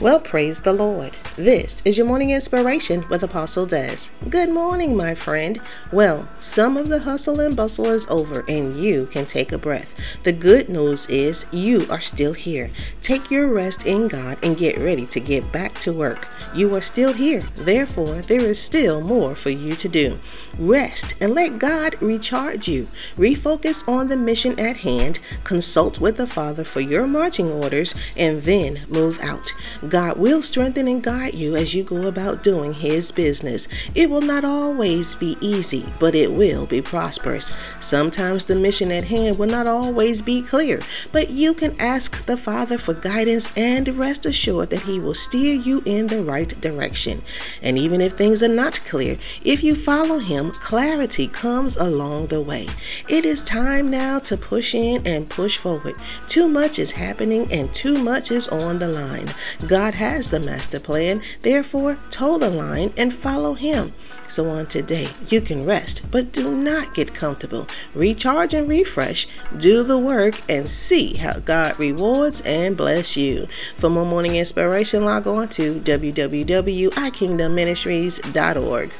Well, praise the Lord. This is your morning inspiration with Apostle Dez. Good morning, my friend. Well, some of the hustle and bustle is over and you can take a breath. The good news is you are still here. Take your rest in God and get ready to get back to work. You are still here. Therefore, there is still more for you to do. Rest and let God recharge you. Refocus on the mission at hand, consult with the Father for your marching orders, and then move out. God will strengthen and guide you as you go about doing His business. It will not always be easy, but it will be prosperous. Sometimes the mission at hand will not always be clear, but you can ask the Father for guidance and rest assured that He will steer you in the right direction. And even if things are not clear, if you follow Him, clarity comes along the way. It is time now to push in and push forward. Too much is happening and too much is on the line. God has the master plan, therefore, toe the line and follow Him. So on today, you can rest, but do not get comfortable. Recharge and refresh, do the work, and see how God rewards and bless you. For more morning inspiration, log on to www.ikingdomministries.org.